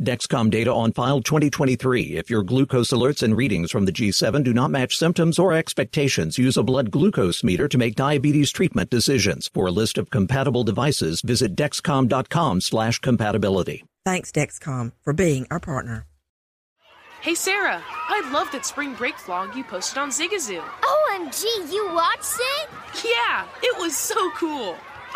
Dexcom data on file 2023. If your glucose alerts and readings from the G7 do not match symptoms or expectations, use a blood glucose meter to make diabetes treatment decisions. For a list of compatible devices, visit dexcom.com slash compatibility. Thanks, Dexcom, for being our partner. Hey Sarah, I love that spring break vlog you posted on Zigazoo. OMG, you watched it? Yeah, it was so cool.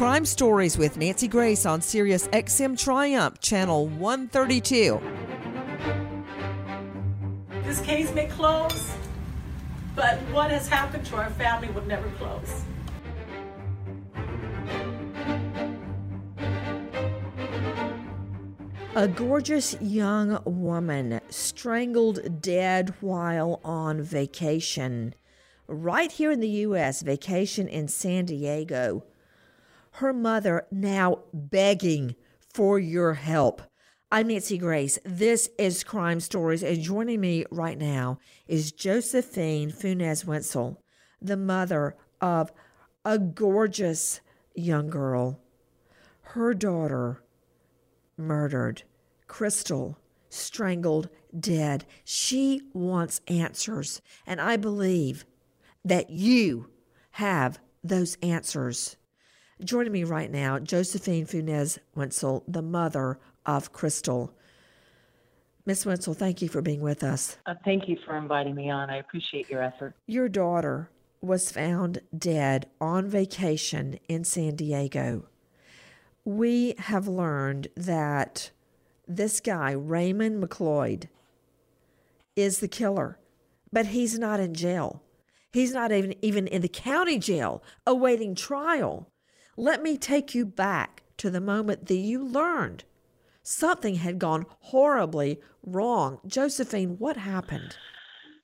Crime Stories with Nancy Grace on Sirius XM Triumph, Channel 132. This case may close, but what has happened to our family will never close. A gorgeous young woman strangled dead while on vacation. Right here in the U.S., vacation in San Diego. Her mother now begging for your help. I'm Nancy Grace. This is Crime Stories, and joining me right now is Josephine Funes Wenzel, the mother of a gorgeous young girl. Her daughter murdered, Crystal strangled, dead. She wants answers, and I believe that you have those answers. Joining me right now, Josephine Funes Wenzel, the mother of Crystal. Miss Wenzel, thank you for being with us. Uh, thank you for inviting me on. I appreciate your effort. Your daughter was found dead on vacation in San Diego we have learned that this guy, Raymond McLeod, is the killer, but he's not in jail. He's not even, even in the county jail awaiting trial. Let me take you back to the moment that you learned something had gone horribly wrong. Josephine, what happened?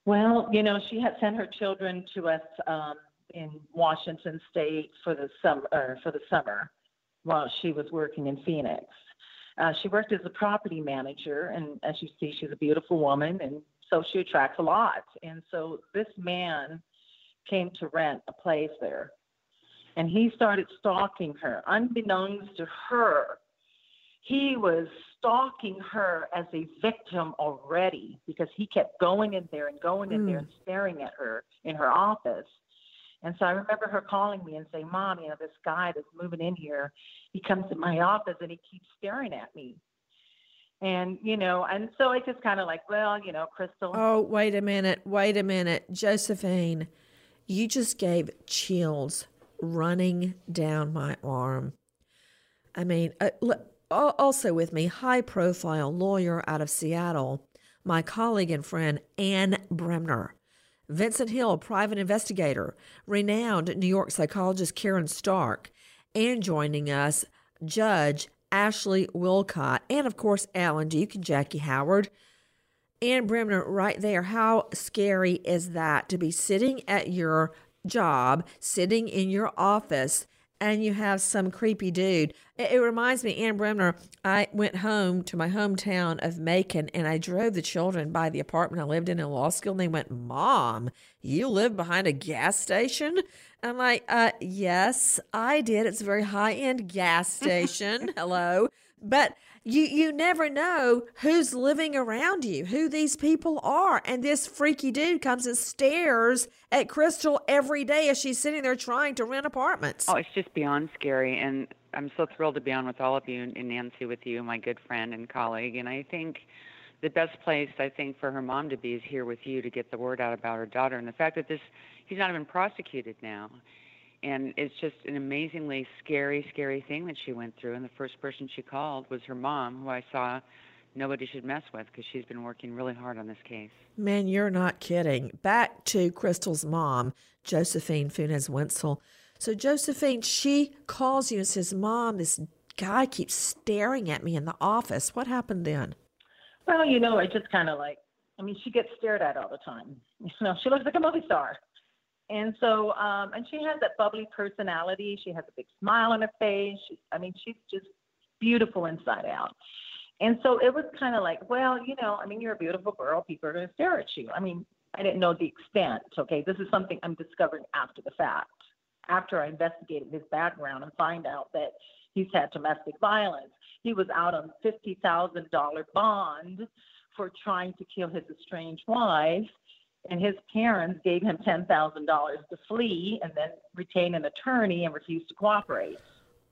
Well, you know, she had sent her children to us um, in Washington State for the summer. for the summer, while she was working in Phoenix. Uh, she worked as a property manager, and as you see, she's a beautiful woman, and so she attracts a lot. And so this man came to rent a place there, and he started stalking her, unbeknownst to her. He was stalking her as a victim already because he kept going in there and going in mm. there and staring at her in her office. And so I remember her calling me and saying, Mom, you know, this guy that's moving in here, he comes to my office and he keeps staring at me. And, you know, and so I just kind of like, well, you know, Crystal. Oh, wait a minute. Wait a minute. Josephine, You just gave chills running down my arm. I mean, uh, also with me, high profile lawyer out of Seattle, my colleague and friend Anne Bremner. Vincent Hill, private investigator, renowned New York psychologist Karen Stark, and joining us, Judge Ashley Willcott, and of course, Alan Duke and Jackie Howard. Anne Bremner, right there. How scary is that to be sitting at your job, sitting in your office, and you have some creepy dude. It, it, reminds me, Anne Bremner, I went home to my hometown of Macon and I drove the children by the apartment I lived in in law school and they went, Mom, you live behind a gas station? I'm like, uh, yes, I did. It's a very high end gas station. Hello. But you you never know who's living around you, who these people are. And this freaky dude comes and stares at Crystal every day as she's sitting there trying to rent apartments. Oh, it's just beyond scary. And I'm so thrilled to be on with all of you and Nancy with you, my good friend and colleague. And I think the best place I think for her mom to be is here with you to get the word out about her daughter and the fact that this he's not even prosecuted now and it's just an amazingly scary, scary thing that she went through. And the first person she called was her mom, who I saw nobody should mess with because she's been working really hard on this case. Man, you're not kidding. Back to Crystal's mom, Josephine Funes Wenzel. So, Josephine, she calls you and says, Mom, this guy keeps staring at me in the office. What happened then? Well, you know, I just kind of like, I mean, she gets stared at all the time. You know, she looks like a movie star. And so, um, and she has that bubbly personality. She has a big smile on her face. She, I mean, she's just beautiful inside out. And so it was kind of like, well, you know, I mean, you're a beautiful girl. People are going to stare at you. I mean, I didn't know the extent. Okay, this is something I'm discovering after the fact, after I investigated his background and find out that he's had domestic violence. He was out on fifty thousand dollar bond for trying to kill his estranged wife and his parents gave him $10,000 to flee and then retain an attorney and refused to cooperate.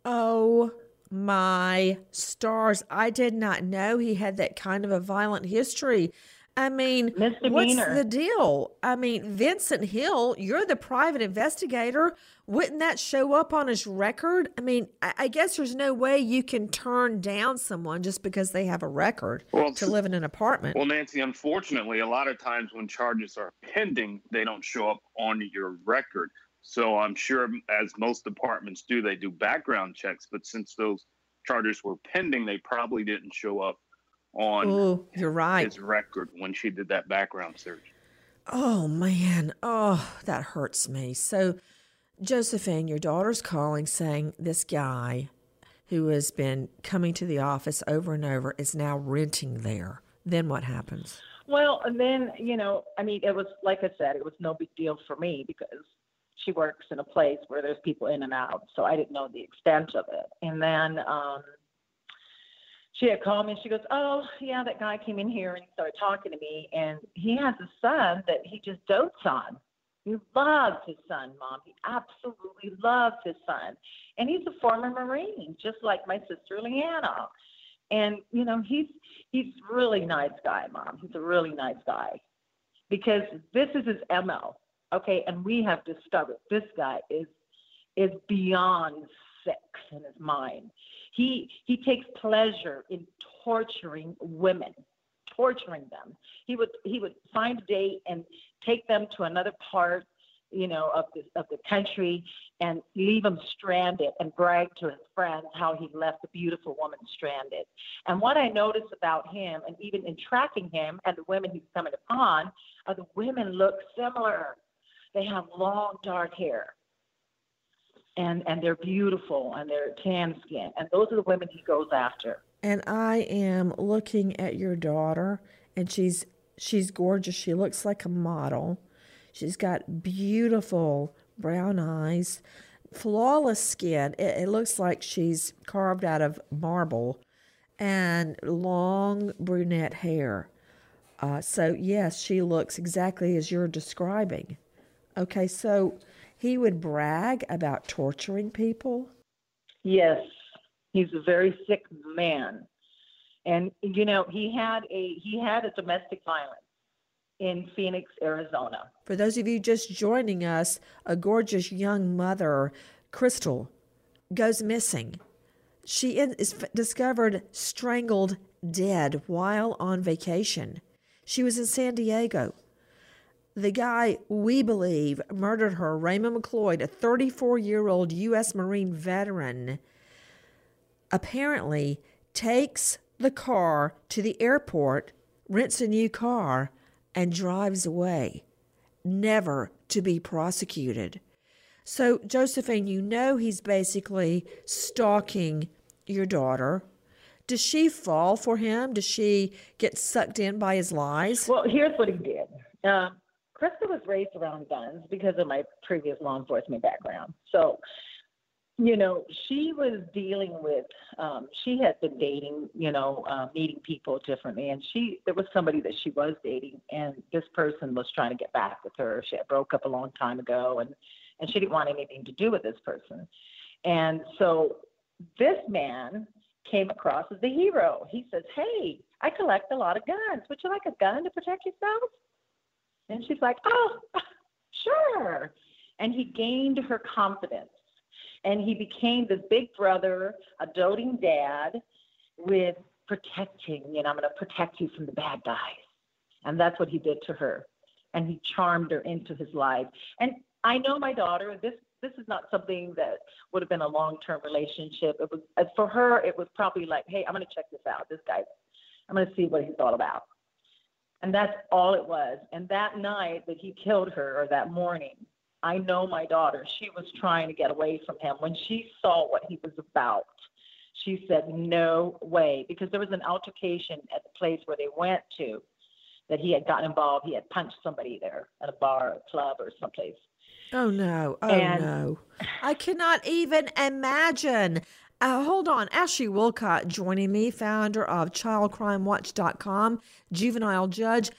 Oh my stars. I did not know he had that kind of a violent history. I mean, what's the deal? I mean, Vincent Hill, you're the private investigator. Wouldn't that show up on his record? I mean, I, I guess there's no way you can turn down someone just because they have a record well, to live in an apartment. Well, Nancy, unfortunately, a lot of times when charges are pending, they don't show up on your record. So I'm sure, as most departments do, they do background checks. But since those charges were pending, they probably didn't show up on Ooh, you're right. his record when she did that background search. Oh man, oh that hurts me. So, Josephine, your daughter's calling saying this guy who has been coming to the office over and over is now renting there. Then what happens? Well, and then you know, I mean, it was like I said, it was no big deal for me because she works in a place where there's people in and out, so I didn't know the extent of it. And then um, she had called me and she goes, Oh, yeah, that guy came in here and started talking to me. And he has a son that he just dotes on. He loves his son, Mom. He absolutely loves his son. And he's a former Marine, just like my sister Leanna. And, you know, he's he's really nice guy, Mom. He's a really nice guy. Because this is his MO. Okay, and we have discovered this guy is is beyond sick in his mind. He he takes pleasure in torturing women, torturing them. He would he would find a date and take them to another part, you know, of the of the country and leave them stranded and brag to his friends how he left a beautiful woman stranded. And what I notice about him, and even in tracking him and the women he's coming upon, are the women look similar. They have long dark hair and and they're beautiful and they're tan skin and those are the women he goes after. And i am looking at your daughter and she's she's gorgeous. She looks like a model. She's got beautiful brown eyes flawless skin. It, it looks like she's carved out of marble and long brunette hair. Uh, so yes she looks exactly as you're describing. Okay so he would brag about torturing people? Yes. He's a very sick man. And you know, he had a he had a domestic violence. in Phoenix, Arizona. For those of you just joining us, a gorgeous young mother, Crystal, goes missing. She is discovered strangled dead while on vacation. She was in San Diego. The guy, we believe, murdered her, Raymond McLeod, a 34 year old U.S. Marine veteran, apparently takes the car to the airport, rents a new car, and drives away, never to be prosecuted. So, Josephine, you know he's basically stalking your daughter. Does she fall for him? Does she get sucked in by his lies? Well, here's what he did. Uh, Krista was raised around guns because of my previous law enforcement background. So you know, she was dealing with, um, she had been dating, you know, uh, meeting people differently. And she, there was somebody that she was dating, and this person was trying to get back with her. She had broke up a long time ago, and, and she didn't want anything to do with this person. And so this man came across as the hero. He says, Hey, I collect a lot of guns. Would you like a gun to protect yourself? And she's like, Oh, sure. And he gained her confidence and he became this big brother, a doting dad with protecting, know, I'm going to protect you from the bad guys. And that's what he did to her. And he charmed her into his life. And I know my daughter, this this is not something that would have been a long-term relationship. It was for her it was probably like, "Hey, I'm going to check this out. This guy I'm going to see what he's all about." And that's all it was. And that night that he killed her or that morning, I know my daughter, she was trying to get away from him. When she saw what he was about, she said, No way, because there was an altercation at the place where they went to that he had gotten involved. He had punched somebody there at a bar, a club, or someplace. Oh, no. Oh, and, no. I cannot even imagine. Uh, hold on. Ashley Willcott joining me, founder of ChildCrimeWatch.com, juvenile judge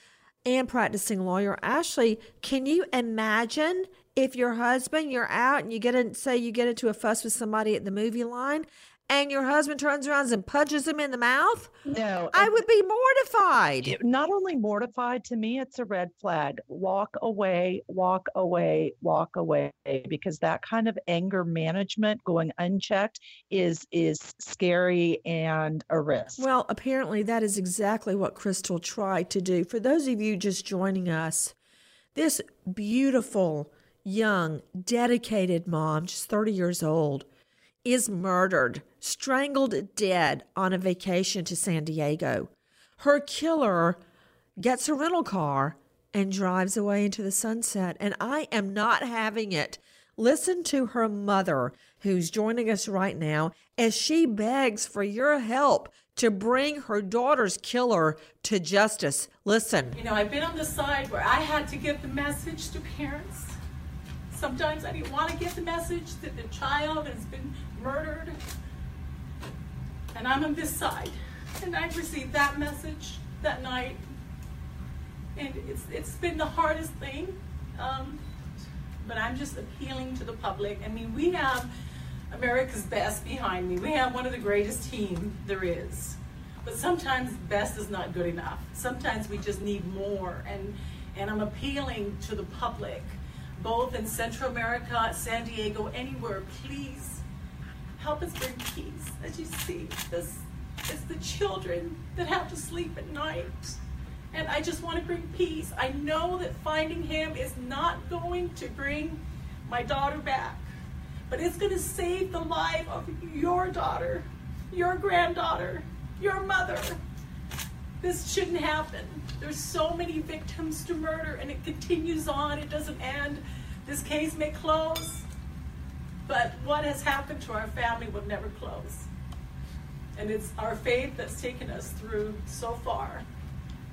and practicing lawyer. Ashley, can you imagine if your husband, you're out and you get in, say you get into a fuss with somebody at the movie line and your husband turns around and punches him in the mouth? No. I would be mortified. Not only mortified, to me, it's a red flag. Walk away, walk away, walk away, because that kind of anger management going unchecked is is scary and a risk. Well, apparently that is exactly what Crystal tried to do. For those of you just joining us, this beautiful young, dedicated mom, just 30 years old, is murdered, strangled dead on a vacation to San Diego. Her killer gets a rental car and drives away into the sunset. And I am not having it. Listen to her mother, who's joining us right now, as she begs for your help to bring her daughter's killer to justice. Listen. You know, I've been on the side where I had to get the message to parents Sometimes I didn't want to get the message that the child has been murdered. And I'm on this side. And I received that message that night. And it's, it's been the hardest thing. Um, but I'm just appealing to the public. I mean, we have America's best behind me. We have one of the greatest team there is. But sometimes best is not good enough. Sometimes we just need more. And, and I'm appealing to the public both in Central America, San Diego, anywhere, please help us bring peace. As you see, this it's the children that have to sleep at night. And I just want to bring peace. I know that finding him is not going to bring my daughter back, but it's going to save the life of your daughter, your granddaughter, your mother. This shouldn't happen. There's so many victims to murder, and it continues on. It doesn't end. This case may close, but what has happened to our family will never close. And it's our faith that's taken us through so far.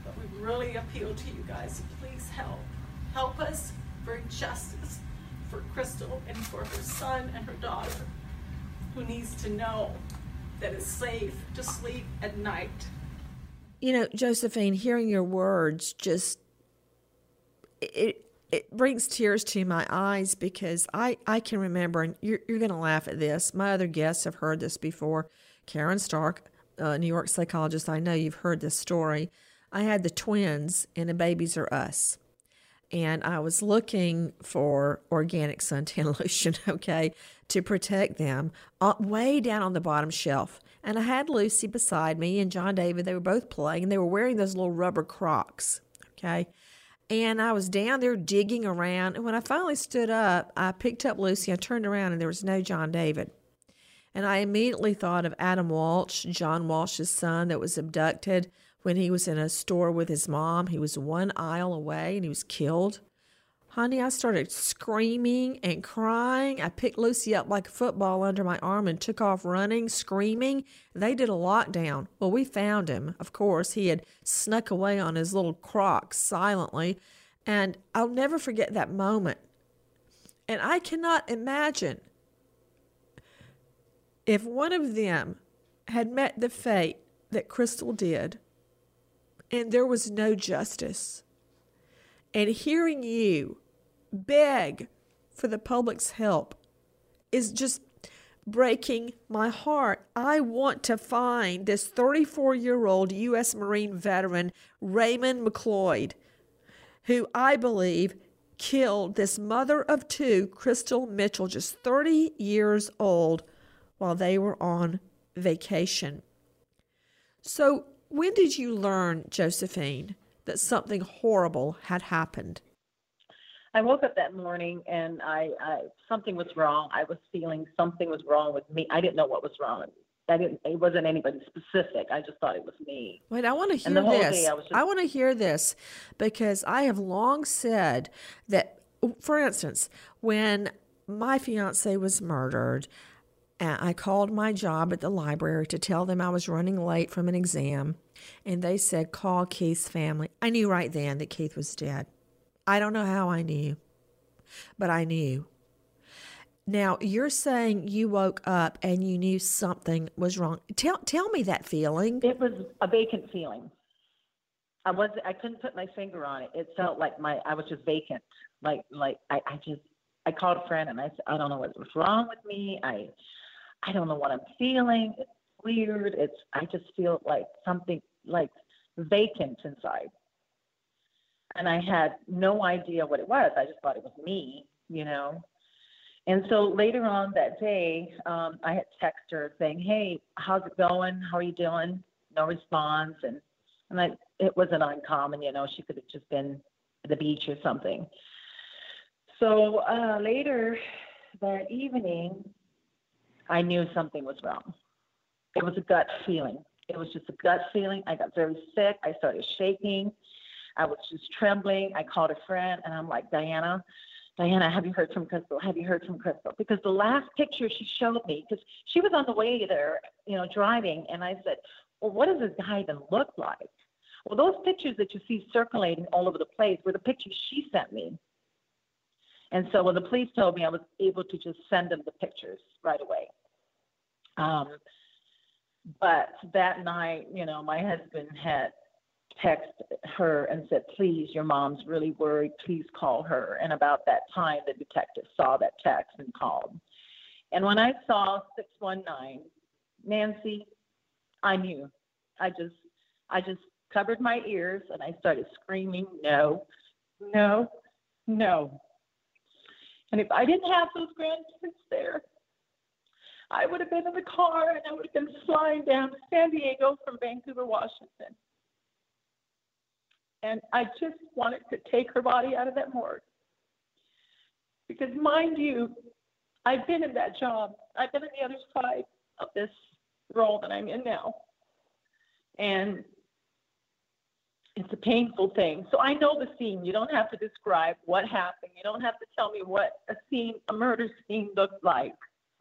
But we really appeal to you guys. Please help. Help us bring justice for Crystal and for her son and her daughter, who needs to know that it's safe to sleep at night you know, Josephine, hearing your words just it it brings tears to my eyes because I I can remember, and you're you're going to laugh at this. My other guests have heard this before. Karen Stark, a New York psychologist, I know you've heard this story. I had the twins in a Babies R Us. And I was looking for organic suntan lotion, okay, to protect them, uh, way down on the bottom shelf. And I had Lucy beside me and John David. They were both playing and they were wearing those little rubber crocs, okay. And I was down there digging around. And when I finally stood up, I picked up Lucy. I turned around and there was no John David. And I immediately thought of Adam Walsh, John Walsh's son that was abducted when he was in a store with his mom. He was one aisle away and he was killed. Honey, I started screaming and crying. I picked Lucy up like a football under my arm and took off running, screaming. They did a lockdown. Well, we found him. Of course, he had snuck away on his little crocs silently. And I'll never forget that moment. And I cannot imagine if one of them had met the fate that Crystal did and there was no justice, and hearing you beg for the public's help is just breaking my heart. I want to find this 34 year old U.S. Marine veteran, Raymond McLeod, who I believe killed this mother of two, Crystal Mitchell, just 30 years old, while they were on vacation. So, when did you learn, Josephine, that something horrible had happened? I woke up that morning and I, I something was wrong. I was feeling something was wrong with me. I didn't know what was wrong. I didn't. It wasn't anybody specific. I just thought it was me. Wait, I want to hear this. I, just, I want to hear this because I have long said that. For instance, when my fiance was murdered, I called my job at the library to tell them I was running late from an exam, and they said call Keith's family. I knew right then that Keith was dead. I don't know how I knew, but I knew. Now, you're saying you woke up and you knew something was wrong. Tell tell me that feeling. It was a vacant feeling. I was I couldn't put my finger on it. It felt like my I was just vacant. Like like I, I just I called a friend and I said I don't know what's wrong with me. I I don't know what I'm feeling. It's weird. It's I just feel like something like vacant inside and I had no idea what it was. I just thought it was me, you know. And so later on that day, um, I had texted her saying, "Hey, how's it going? How are you doing?" No response, and and I, it wasn't uncommon, you know. She could have just been at the beach or something. So uh, later that evening, I knew something was wrong. It was a gut feeling. It was just a gut feeling. I got very sick. I started shaking. I was just trembling. I called a friend and I'm like, Diana, Diana, have you heard from Crystal? Have you heard from Crystal? Because the last picture she showed me, because she was on the way there, you know, driving, and I said, Well, what does this guy even look like? Well, those pictures that you see circulating all over the place were the pictures she sent me. And so when the police told me, I was able to just send them the pictures right away. Um, but that night, you know, my husband had text her and said, Please, your mom's really worried. Please call her. And about that time, the detective saw that text and called. And when I saw 619, Nancy, I knew. I just, I just covered my ears and I started screaming, No, no, no. And if I didn't have those grandparents there, I would have been in the car and I would have been flying down to San Diego from Vancouver, Washington. And I just wanted to take her body out of that morgue. Because, mind you, I've been in that job. I've been on the other side of this role that I'm in now. And it's a painful thing. So I know the scene. You don't have to describe what happened. You don't have to tell me what a scene, a murder scene looked like.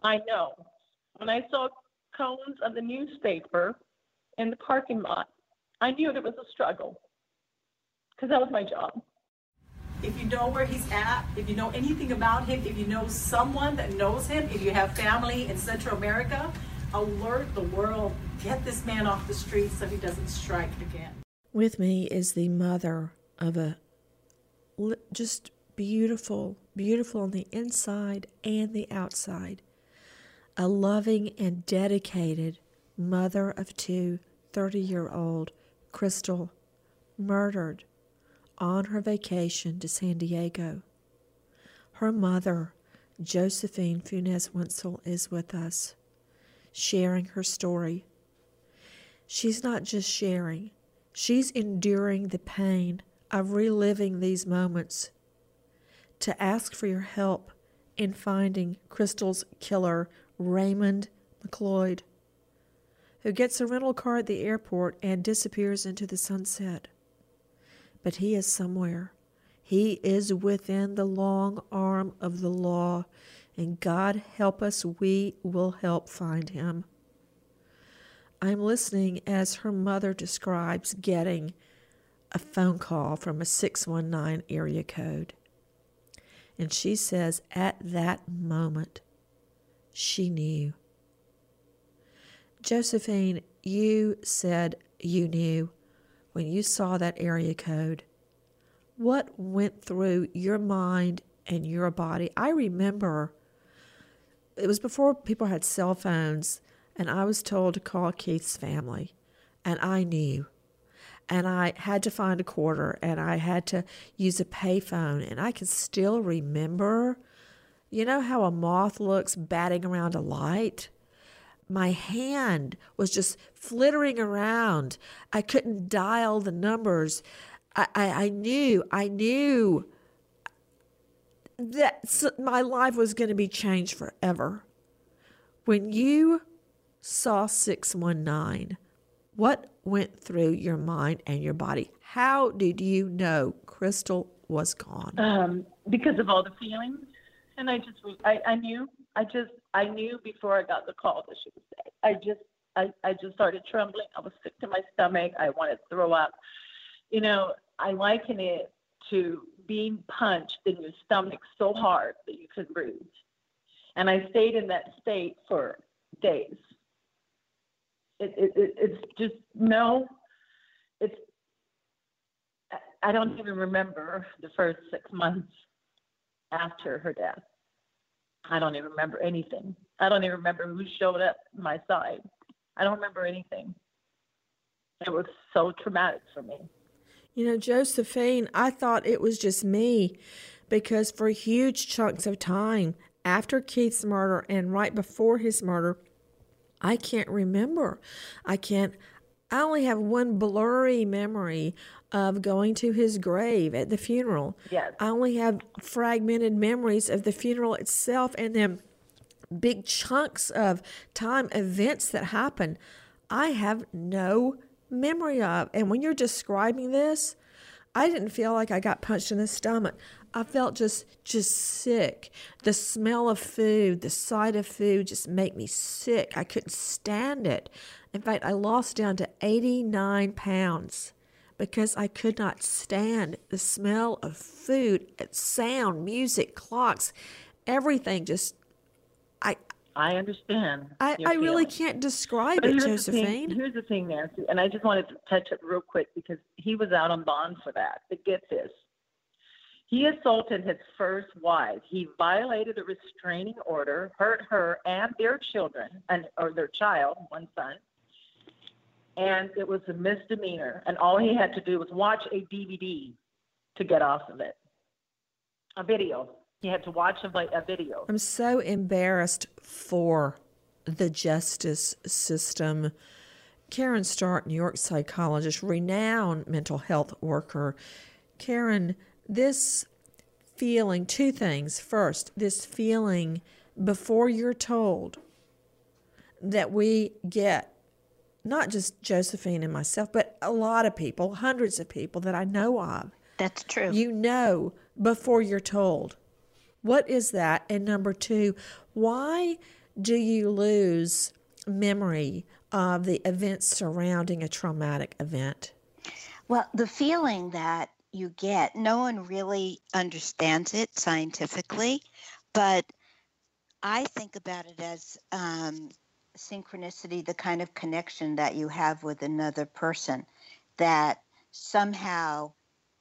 I know. When I saw cones of the newspaper in the parking lot, I knew it was a struggle because that was my job. If you know where he's at, if you know anything about him, if you know someone that knows him, if you have family in Central America, alert the world. Get this man off the streets so he doesn't strike again. With me is the mother of a just beautiful, beautiful on the inside and the outside. A loving and dedicated mother of two, 30 year old Crystal murdered on her vacation to San Diego. Her mother, Josephine Funes Wenzel, is with us, sharing her story. She's not just sharing, she's enduring the pain of reliving these moments. To ask for your help in finding Crystal's killer, Raymond McLeod, who gets a rental car at the airport and disappears into the sunset. But he is somewhere. He is within the long arm of the law, and God help us, we will help find him. I'm listening as her mother describes getting a phone call from a 619 area code. And she says at that moment, she knew. Josephine, you said you knew when you saw that area code. What went through your mind and your body? I remember it was before people had cell phones, and I was told to call Keith's family, and I knew. And I had to find a quarter, and I had to use a payphone, and I can still remember. You know how a moth looks batting around a light? My hand was just flittering around. I couldn't dial the numbers. I, I, I knew, I knew that my life was going to be changed forever. When you saw 619, what went through your mind and your body? How did you know Crystal was gone? Um, because of all the feelings. And I just, I, I knew, I just, I knew before I got the call that she was dead. I just I, I just started trembling. I was sick to my stomach. I wanted to throw up. You know, I liken it to being punched in your stomach so hard that you couldn't breathe. And I stayed in that state for days. It, it, it, it's just no, it's, I don't even remember the first six months after her death. I don't even remember anything. I don't even remember who showed up my side. I don't remember anything. It was so traumatic for me. You know, Josephine, I thought it was just me because for huge chunks of time after Keith's murder and right before his murder, I can't remember. I can't, I only have one blurry memory of going to his grave at the funeral. Yes. I only have fragmented memories of the funeral itself and then big chunks of time events that happen. I have no memory of. And when you're describing this, I didn't feel like I got punched in the stomach. I felt just just sick. The smell of food, the sight of food just made me sick. I couldn't stand it. In fact, I lost down to 89 pounds because I could not stand the smell of food, sound, music, clocks, everything just I I understand. I, I really can't describe but it, here's Josephine. The thing, here's the thing, Nancy, and I just wanted to touch it real quick because he was out on bond for that. But get this. He assaulted his first wife. He violated a restraining order, hurt her and their children, and or their child, one son, and it was a misdemeanor. And all he had to do was watch a DVD to get off of it, a video. He had to watch a, a video. I'm so embarrassed for the justice system. Karen Stark, New York psychologist, renowned mental health worker. Karen, this feeling, two things. First, this feeling before you're told that we get not just Josephine and myself, but a lot of people, hundreds of people that I know of. That's true. You know before you're told. What is that? And number two, why do you lose memory of the events surrounding a traumatic event? Well, the feeling that you get, no one really understands it scientifically, but I think about it as um, synchronicity, the kind of connection that you have with another person, that somehow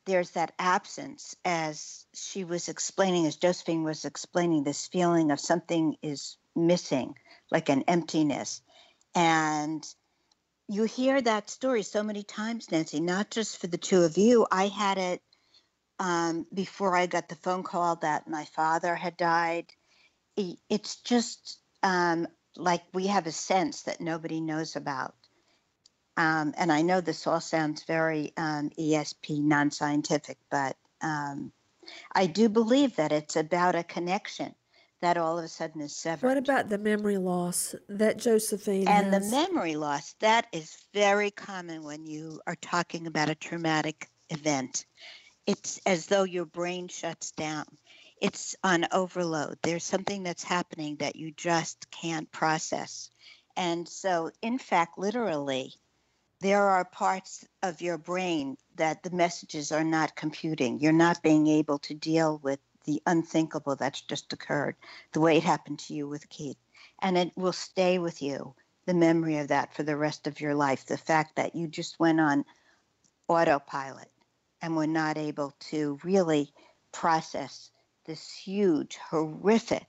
there's that absence, as she was explaining, as Josephine was explaining, this feeling of something is missing, like an emptiness. And you hear that story so many times, Nancy, not just for the two of you. I had it um, before I got the phone call that my father had died. It's just um, like we have a sense that nobody knows about. Um, and I know this all sounds very um, ESP non scientific, but um, I do believe that it's about a connection that all of a sudden is severed. What about the memory loss that Josephine and has? the memory loss? That is very common when you are talking about a traumatic event. It's as though your brain shuts down. It's on overload. There's something that's happening that you just can't process. And so, in fact, literally, there are parts of your brain that the messages are not computing. You're not being able to deal with the unthinkable that's just occurred, the way it happened to you with Keith. And it will stay with you, the memory of that for the rest of your life. The fact that you just went on autopilot and were not able to really process this huge, horrific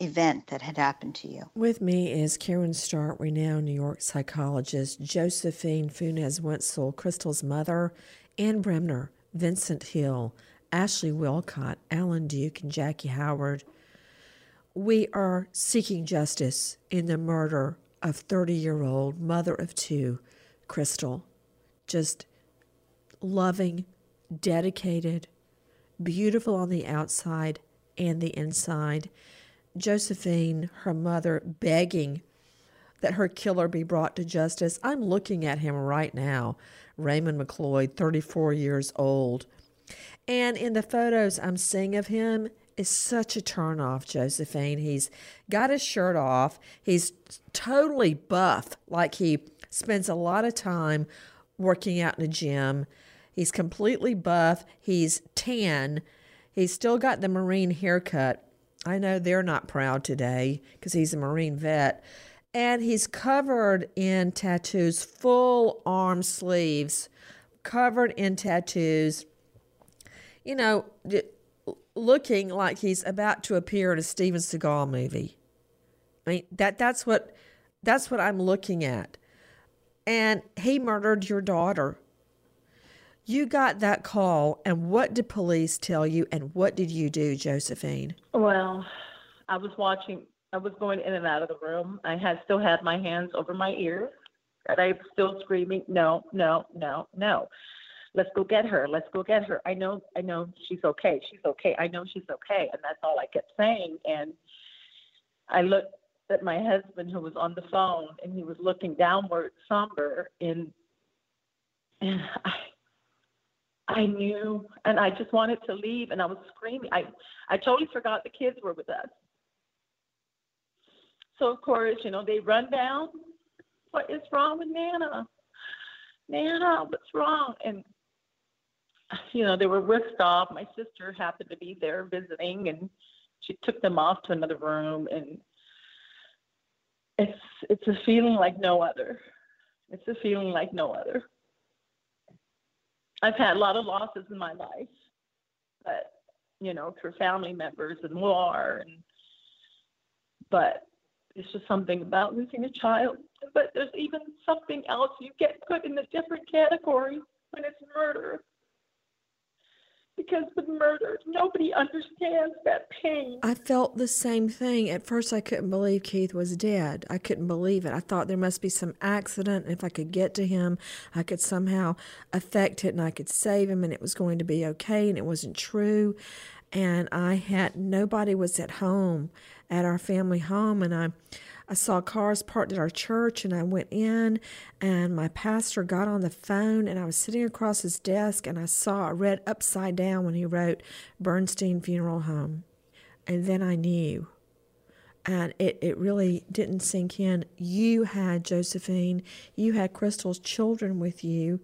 event that had happened to you. With me is Karen Stark, renowned New York psychologist, Josephine Funes Wenzel, Crystal's mother, Anne Bremner, Vincent Hill, Ashley Willcott, Alan Duke, and Jackie Howard. We are seeking justice in the murder of 30 year old mother of two, Crystal. Just loving, dedicated, beautiful on the outside and the inside. Josephine, her mother, begging that her killer be brought to justice. I'm looking at him right now. Raymond McLeod, 34 years old. And in the photos I'm seeing of him, is such a turnoff, Josephine. He's got his shirt off. He's totally buff, like he spends a lot of time working out in a gym. He's completely buff. He's tan. He's still got the Marine haircut. I know they're not proud today because he's a Marine vet. And he's covered in tattoos, full arm sleeves, covered in tattoos you know, looking like he's about to appear in a Steven Seagal movie. I mean, that that's what that's what I'm looking at. And he murdered your daughter. You got that call, and what did police tell you, and what did you do, Josephine? Well, I was watching. I was going in and out of the room. I had still had my hands over my ears, and I was still screaming, "No, no, no, no!" let's go get her let's go get her i know i know she's okay she's okay i know she's okay and that's all i kept saying and i looked at my husband who was on the phone and he was looking downward somber and and i i knew and i just wanted to leave and i was screaming i i totally forgot the kids were with us so of course you know they run down what is wrong with nana nana what's wrong and you know, they were whisked off. My sister happened to be there visiting, and she took them off to another room. And it's it's a feeling like no other. It's a feeling like no other. I've had a lot of losses in my life, but you know, through family members and war, and but it's just something about losing a child. But there's even something else you get put in a different category when it's murder because with murder, nobody understands that pain. I felt the same thing. At first, I couldn't believe Keith was dead. I couldn't believe it. I thought there must be some accident. And If I could get to him, I could somehow affect it and I could save him and it was going to be okay. And it wasn't true. And I had nobody was at home at our family home. And I, I saw cars parked at our church and I went in and my pastor got on the phone and I was sitting across his desk and I saw I read upside down when he wrote Bernstein Funeral Home. And then I knew. And it, it really didn't sink in. You had Josephine, you had Crystal's children with you.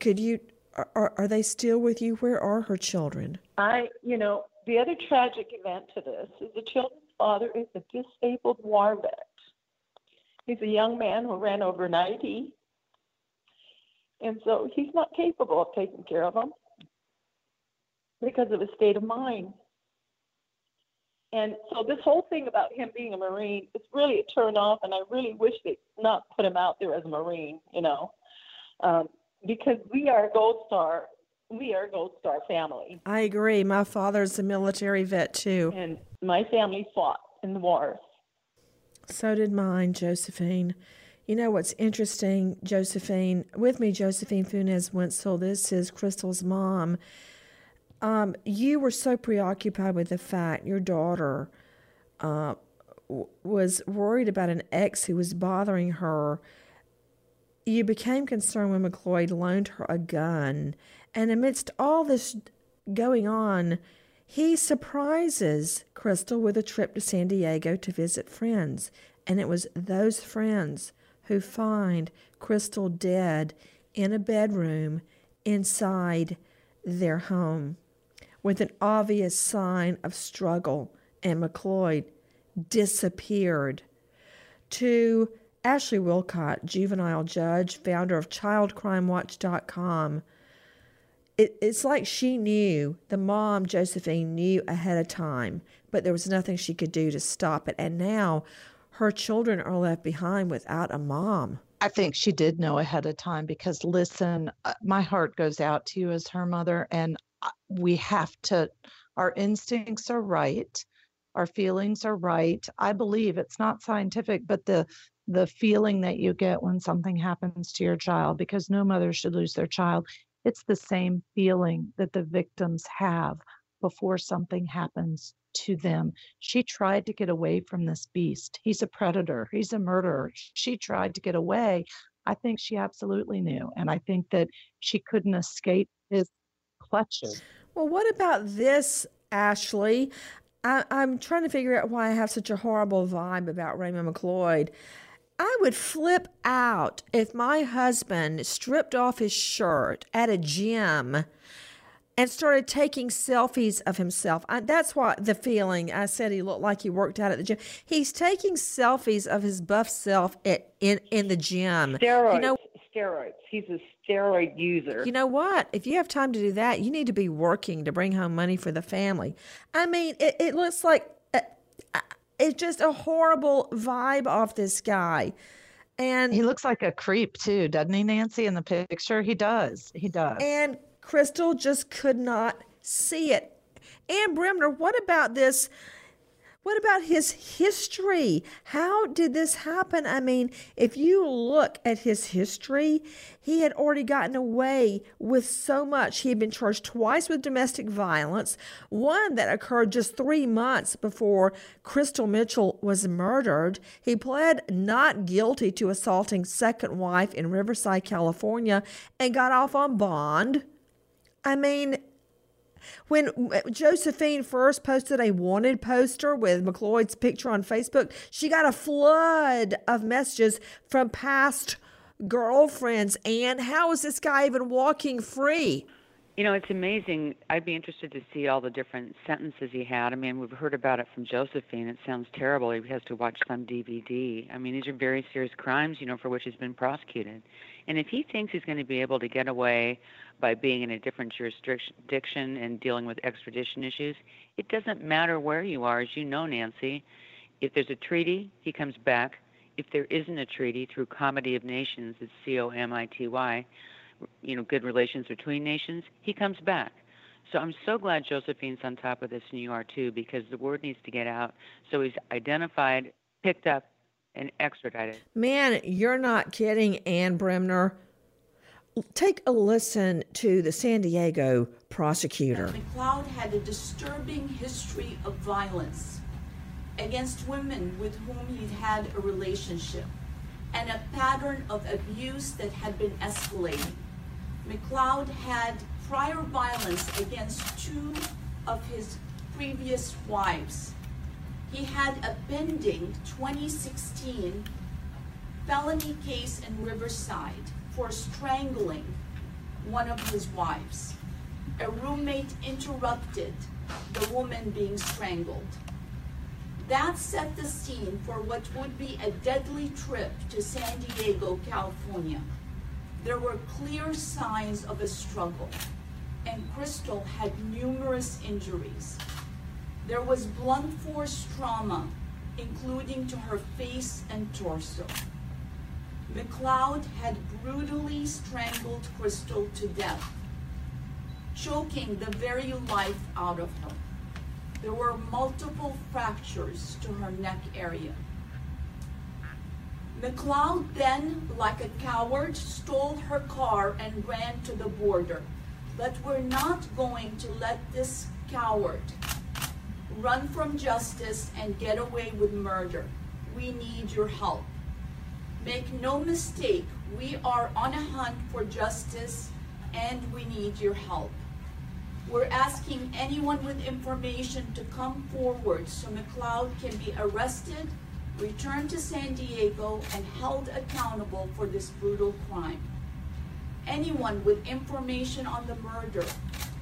Could you are, are they still with you? Where are her children? I, you know, the other tragic event to this is the children's father is a disabled war vet. He's a young man who ran over 90. And so he's not capable of taking care of them because of his state of mind. And so this whole thing about him being a Marine is really a turn off, and I really wish they'd not put him out there as a Marine, you know, um, because we are Gold Star, we are Gold Star family. I agree. My father's a military vet too, and my family fought in the wars. So did mine, Josephine. You know what's interesting, Josephine? With me, Josephine Funes Wenzel. This is Crystal's mom. Um, you were so preoccupied with the fact your daughter uh, w- was worried about an ex who was bothering her. You became concerned when McLeod loaned her a gun. And amidst all this going on, he surprises Crystal with a trip to San Diego to visit friends. And it was those friends who find Crystal dead in a bedroom inside their home with an obvious sign of struggle, and McLeod disappeared. To Ashley Willcott, juvenile judge, founder of ChildCrimeWatch.com, it, it's like she knew, the mom, Josephine, knew ahead of time, but there was nothing she could do to stop it. And now her children are left behind without a mom. I think she did know ahead of time because listen, uh, my heart goes out to you as her mother, and uh, we have to, our instincts are right, our feelings are right. I believe it's not scientific, but the the feeling that you get when something happens to your child, because no mother should lose their child, it's the same feeling that the victims have before something happens to them. She tried to get away from this beast. He's a predator, he's a murderer. She tried to get away. I think she absolutely knew. And I think that she couldn't escape his clutches. Well, what about this, Ashley? I, am trying to figure out why I have such a horrible vibe about Raymond McLeod. I would flip out if my husband stripped off his shirt at a gym and started taking selfies of himself. I, that's what the feeling I said he looked like he worked out at the gym. He's taking selfies of his buff self at, in in the gym. Steroids. You know, steroids. He's a steroid user. You know what? If you have time to do that, you need to be working to bring home money for the family. I mean, it, it looks like uh, uh it's just a horrible vibe off this guy. And he looks like a creep too, doesn't he, Nancy? In the picture, he does. He does. And Crystal just could not see it. Anne Bremner, what about this? What about his history? How did this happen? I mean, if you look at his history, he had already gotten away with so much. He had been charged twice with domestic violence, one that occurred just three months before Crystal Mitchell was murdered. He pled not guilty to assaulting second wife in Riverside, California, and got off on bond. I mean, when uh, Josephine first posted a wanted poster with McLeod's picture on Facebook, she got a flood of messages from past girlfriends. And how is this guy even walking free? You know, it's amazing. I'd be interested to see all the different sentences he had. I mean, we've heard about it from Josephine. It sounds terrible. He has to watch some DVD. I mean, these are very serious crimes, you know, for which he's been prosecuted. And if he thinks he's going to be able to get away by being in a different jurisdiction and dealing with extradition issues, it doesn't matter where you are, as you know, Nancy. If there's a treaty, he comes back. If there isn't a treaty through Comity of Nations, it's C O M I T Y, you know, good relations between nations, he comes back. So I'm so glad Josephine's on top of this and you are too, because the word needs to get out. So he's identified, picked up, and extradited. Man, you're not kidding, Anne Bremner. Take a listen to the San Diego prosecutor. McLeod had a disturbing history of violence against women with whom he'd had a relationship and a pattern of abuse that had been escalating. McLeod had prior violence against two of his previous wives he had a pending 2016 felony case in Riverside for strangling one of his wives. A roommate interrupted the woman being strangled. That set the scene for what would be a deadly trip to San Diego, California. There were clear signs of a struggle, and Crystal had numerous injuries. There was blunt force trauma, including to her face and torso. McLeod had brutally strangled Crystal to death, choking the very life out of her. There were multiple fractures to her neck area. McLeod then, like a coward, stole her car and ran to the border. But we're not going to let this coward run from justice and get away with murder. We need your help. Make no mistake, we are on a hunt for justice and we need your help. We're asking anyone with information to come forward so McLeod can be arrested, returned to San Diego, and held accountable for this brutal crime. Anyone with information on the murder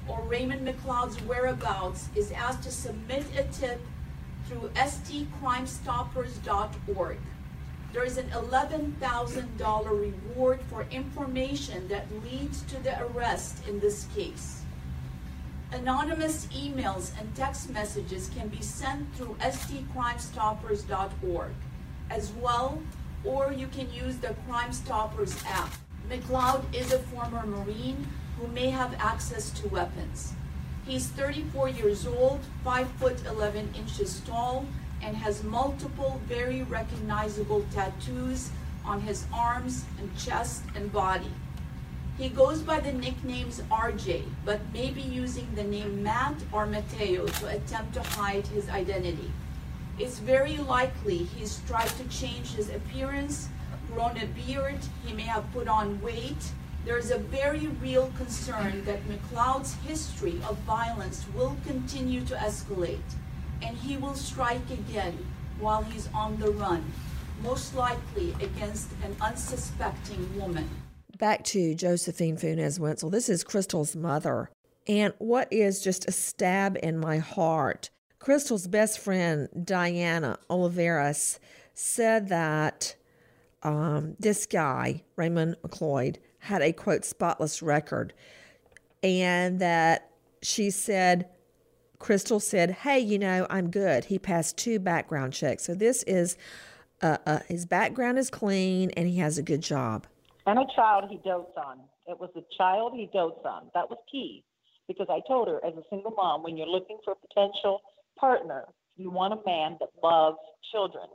or Raymond McLeod's whereabouts is asked to submit a tip through sdcrimestoppers.org. There is an $11,000 reward for information that leads to the arrest in this case. Anonymous emails and text messages can be sent through sdcrimestoppers.org as well, or you can use the Crime Stoppers app. McLeod is a former Marine who may have access to weapons. He's 34 years old, 5 foot 11 inches tall, and has multiple very recognizable tattoos on his arms and chest and body. He goes by the nicknames RJ, but may be using the name Matt or Mateo to attempt to hide his identity. It's very likely he's tried to change his appearance, grown a beard, he may have put on weight. There is a very real concern that McLeod's history of violence will continue to escalate, and he will strike again while he's on the run, most likely against an unsuspecting woman back to Josephine Funes Wenzel. This is Crystal's mother. And what is just a stab in my heart? Crystal's best friend, Diana Oliveras, said that um, this guy, Raymond McLeod, had a quote, spotless record. And that she said, Crystal said, Hey, you know, I'm good. He passed two background checks. So this is, uh, uh, his background is clean and he has a good job and a child he dotes on. It was a child he dotes on. That was key because I told her, as a single mom, when you're looking for a potential partner, you want a man that loves children.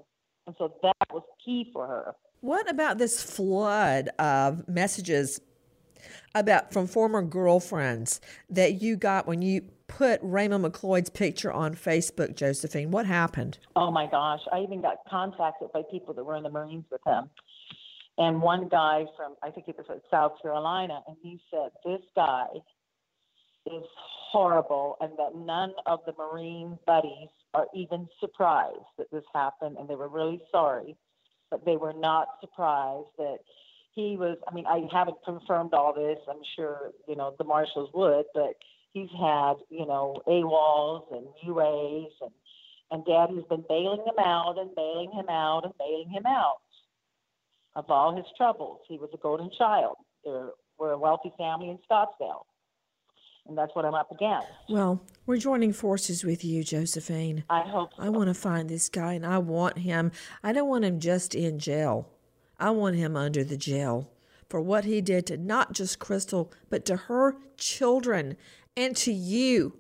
And so that was key for her. What about this flood of messages about from former girlfriends that you got when you put Raymond McLeod's picture on Facebook, Josephine? What happened? Oh my gosh. I even got contacted by people that were in the Marines with him and one guy from I think it was South Carolina, and he said this guy is horrible, and that none of the Marine buddies are even surprised that this happened, and they were really sorry, but they were not surprised that he was. I mean, I haven't confirmed all this. I'm sure you know the marshals would, but he's had you know AWOLs and UAs and and Daddy's been bailing him out and bailing him out and bailing him out of all his troubles. He was a golden child. There we're a wealthy family in Scottsdale. And that's what I'm up against. Well, we're joining forces with you, Josephine. I hope so. I want to find this guy and I want him. I don't want him just in jail. I want him under the jail for what he did to not just Crystal, but to her children and to you.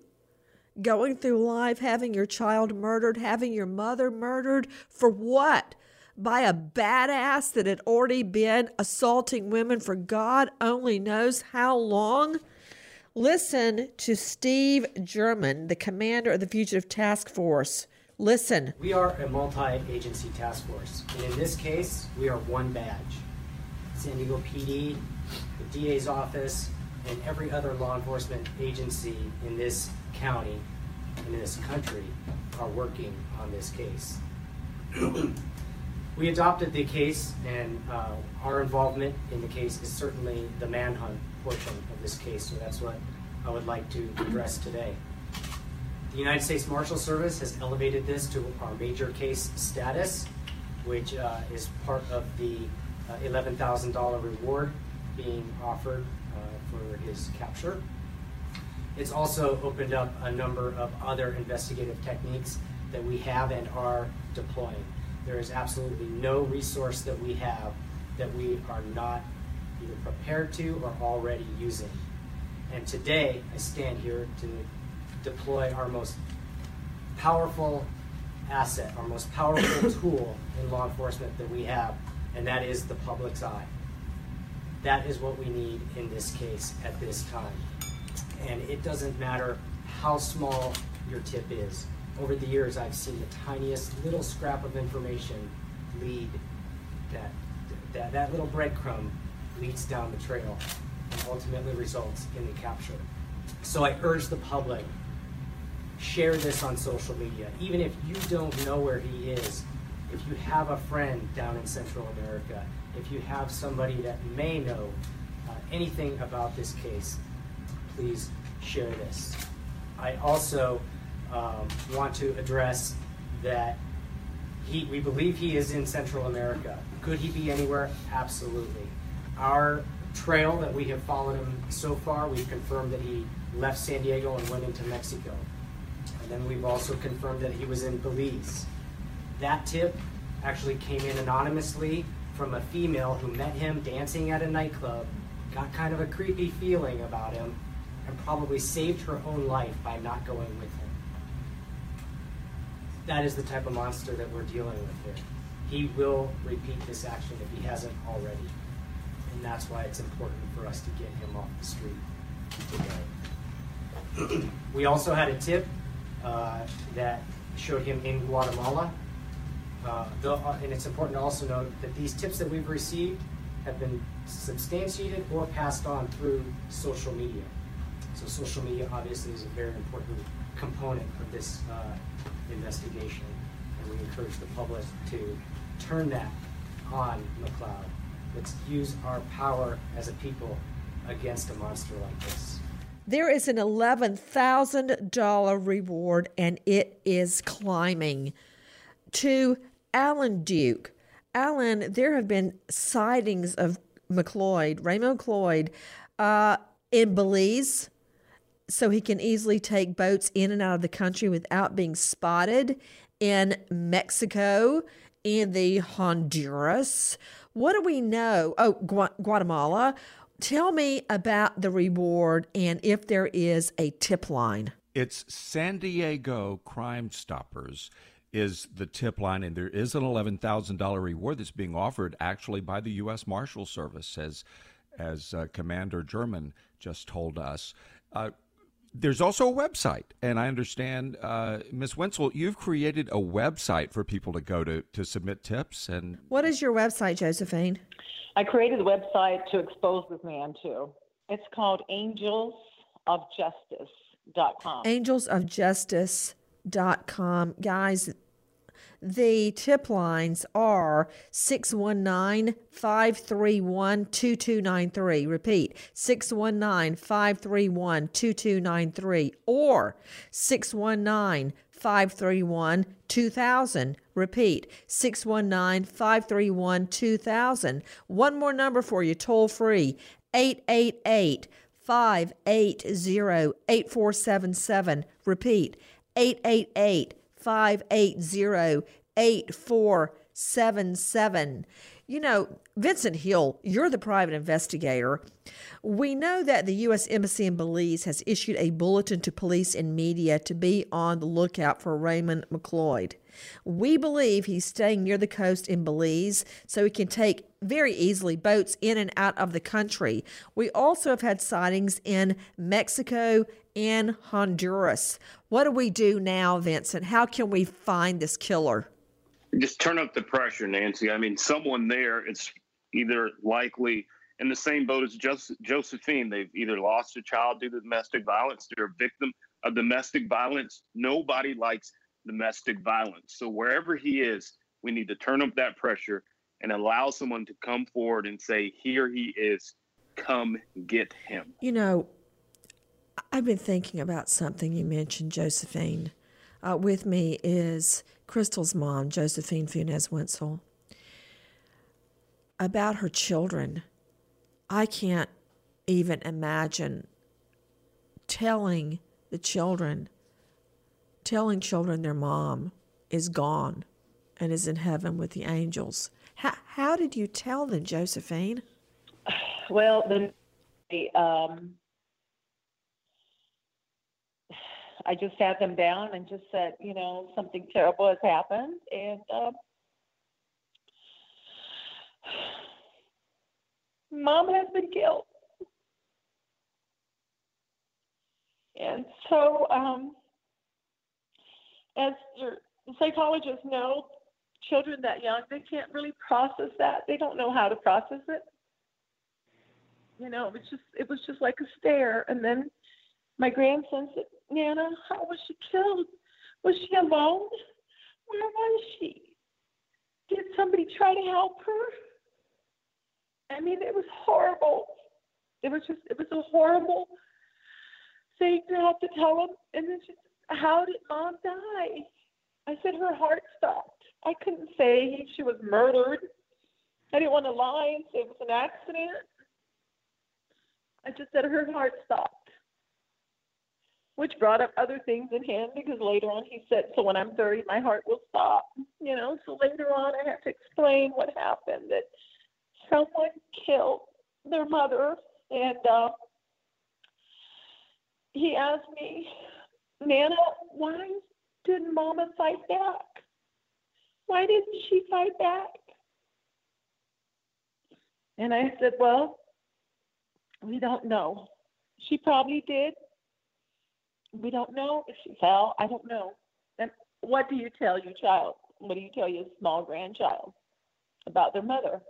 Going through life, having your child murdered, having your mother murdered, for what? by a badass that had already been assaulting women for God only knows how long? Listen to Steve Jurman, the commander of the Fugitive Task Force. Listen. We are a multi agency task force, and in this case, we are one badge. San Diego PD, the DA's office, and every other law enforcement agency in this county and in this country are working on this case. we adopted the case, and uh, our involvement in the case is certainly the manhunt portion of this case. So that's what I would like to address today. The United States Marshal Service has elevated this to our major case status, which uh, is part of the uh, $11,000 reward being offered uh, for his capture. It's also opened up a number of other investigative techniques that we have and are deploying. There is absolutely no resource that we have that we are not either prepared to or already using. And today, I stand here to deploy our most powerful asset, our most powerful tool in law enforcement that we have, and that is the public's eye. That is what we need in this case at this time. And it doesn't matter how small your tip is. Over the years, I've seen the tiniest little scrap of information lead that that, that little breadcrumb leads down the trail and ultimately results in the capture. So I urge the public share this on social media. Even if you don't know where he is, if you have a friend down in Central America, if you have somebody that may know uh, anything about this case, please share this. I also um, want to address that he, we believe he is in Central America. Could he be anywhere? Absolutely. Our trail that we have followed him so far, we've confirmed that he left San Diego and went into Mexico. And then we've also confirmed that he was in Belize. That tip actually came in anonymously from a female who met him dancing at a nightclub, got kind of a creepy feeling about him, and probably saved her own life by not going with him. That is the type of monster that we're dealing with here. He will repeat this action if he hasn't already. And that's why it's important for us to get him off the street today. we also had a tip uh, that showed him in Guatemala. Uh, the, uh, and it's important to also note that these tips that we've received have been substantiated or passed on through social media. So social media obviously is a very important component of this uh, investigation, and we encourage the public to turn that on McLeod. Let's use our power as a people against a monster like this. There is an $11,000 reward and it is climbing. To Alan Duke. Alan, there have been sightings of McLeod, Raymond McLeod, uh, in Belize, so he can easily take boats in and out of the country without being spotted, in Mexico, in the Honduras. What do we know? Oh, Gu- Guatemala. Tell me about the reward and if there is a tip line. It's San Diego Crime Stoppers is the tip line, and there is an eleven thousand dollar reward that's being offered actually by the U.S. Marshal Service, as as uh, Commander Jurman just told us. Uh, there's also a website, and I understand, uh, Ms. Wenzel, you've created a website for people to go to to submit tips. And what is your website, Josephine? I created a website to expose this man to. It's called angelsofjustice.com. Angelsofjustice.com. Guys, the tip lines are 619 531 2293. Repeat 619 531 2293 or 619 531 2000. Repeat 619 531 2000. One more number for you, toll free 888 580 8477. Repeat 888 580 8477. You know, Vincent Hill, you're the private investigator. We know that the U.S. Embassy in Belize has issued a bulletin to police and media to be on the lookout for Raymond McLeod. We believe he's staying near the coast in Belize so he can take very easily boats in and out of the country. We also have had sightings in Mexico and Honduras. What do we do now, Vincent? How can we find this killer? just turn up the pressure, Nancy. I mean, someone there, it's either likely in the same boat as Josephine. They've either lost a child due to domestic violence, they're a victim of domestic violence. Nobody likes domestic violence. So wherever he is, we need to turn up that pressure and allow someone to come forward and say, Here he is, come get him. You know, I've been thinking about something you mentioned, Josephine. Uh, with me is Crystal's mom, Josephine Funes Wenzel. About her children, I can't even imagine telling the children, telling children their mom is gone and is in heaven with the angels. How, how did you tell them, Josephine? Well, then um, I just sat them down and just said, you know, something terrible has happened, and um, mom has been killed. And so, um, as your psychologists know, children that young, they can't really process that. They don't know how to process it. You know, it was just it was just like a stare. And then my grandson said, Nana, how was she killed? Was she alone? Where was she? Did somebody try to help her? I mean, it was horrible. It was just, it was a horrible thing to have to tell him. And then she How did mom die? I said, Her heart stopped. I couldn't say she was murdered. I didn't want to lie and say it was an accident. I just said her heart stopped which brought up other things in him because later on he said, So when I'm 30, my heart will stop. You know, so later on I have to explain what happened that someone killed their mother. And uh, he asked me, Nana, why didn't Mama fight back? Why didn't she fight back? And I said, Well, we don't know. She probably did, we don't know if she fell. I don't know. Then what do you tell your child? What do you tell your small grandchild about their mother?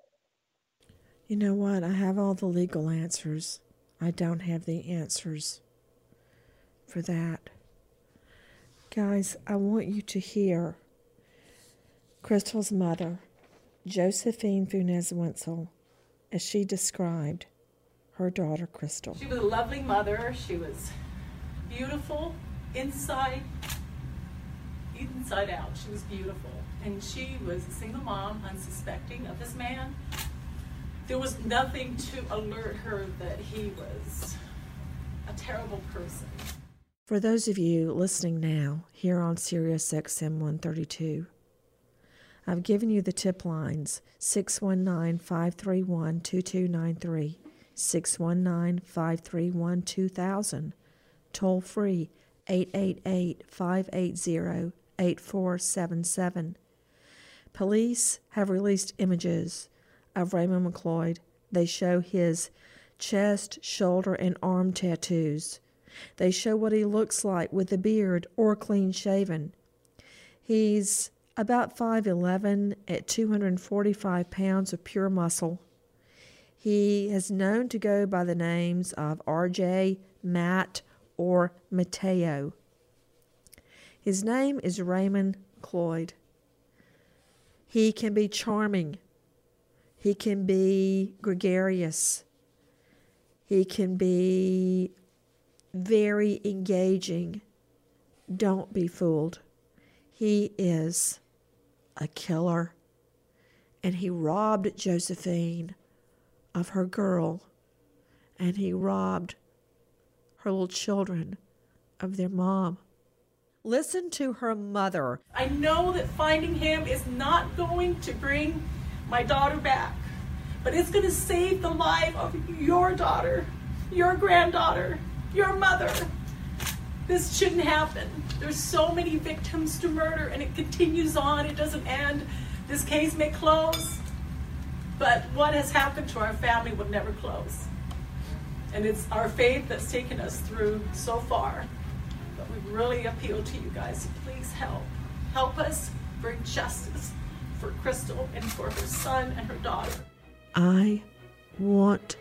You know what? I have all the legal answers. I don't have the answers for that. Guys, I want you to hear Crystal's mother, Josephine Funes Wenzel, as she described her daughter Crystal. She was a lovely mother. She was beautiful inside, inside out. She was beautiful. And she was a single mom, unsuspecting of this man. There was nothing to alert her that he was a terrible person. For those of you listening now here on Sirius XM 132, I've given you the tip lines 619 531 2293, 619 531 2000 toll free 888 580 8477. Police have released images of Raymond McLeod. They show his chest, shoulder, and arm tattoos. They show what he looks like with a beard or clean shaven. He's about 5'11 at 245 pounds of pure muscle. He is known to go by the names of RJ, Matt, or Mateo. His name is Raymond McLeod. He can be charming. He can be gregarious. He can be very engaging. Don't be fooled. He is a killer. And he robbed Josephine of her girl. And he robbed her little children of their mom. Listen to her mother. I know that finding him is not going to bring my daughter back, but it's going to save the life of your daughter, your granddaughter, your mother. This shouldn't happen. There's so many victims to murder and it continues on. It doesn't end. This case may close, but what has happened to our family will never close. And it's our faith that's taken us through so far. But we really appeal to you guys. Please help. Help us bring justice for Crystal and for her son and her daughter. I want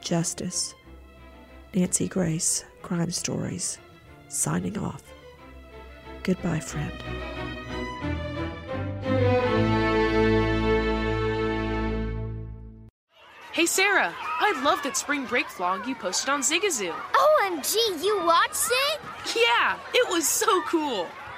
justice. Nancy Grace, Crime Stories, signing off. Goodbye, friend. Hey Sarah, I loved that spring break vlog you posted on Zigazoo. OMG, you watched it? Yeah, it was so cool.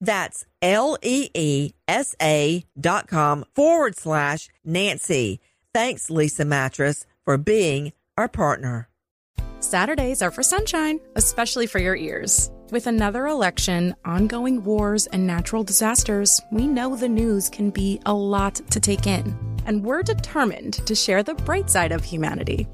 That's L E E S A dot com forward slash Nancy. Thanks, Leesa Mattress, for being our partner. Saturdays are for sunshine, especially for your ears. With another election, ongoing wars, and natural disasters, we know the news can be a lot to take in. And we're determined to share the bright side of humanity.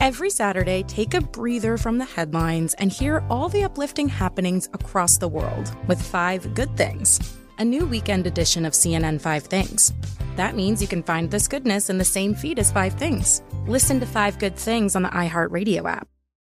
Every Saturday, take a breather from the headlines and hear all the uplifting happenings across the world with Five Good Things, a new weekend edition of CNN Five Things. That means you can find this goodness in the same feed as Five Things. Listen to Five Good Things on the iHeartRadio app,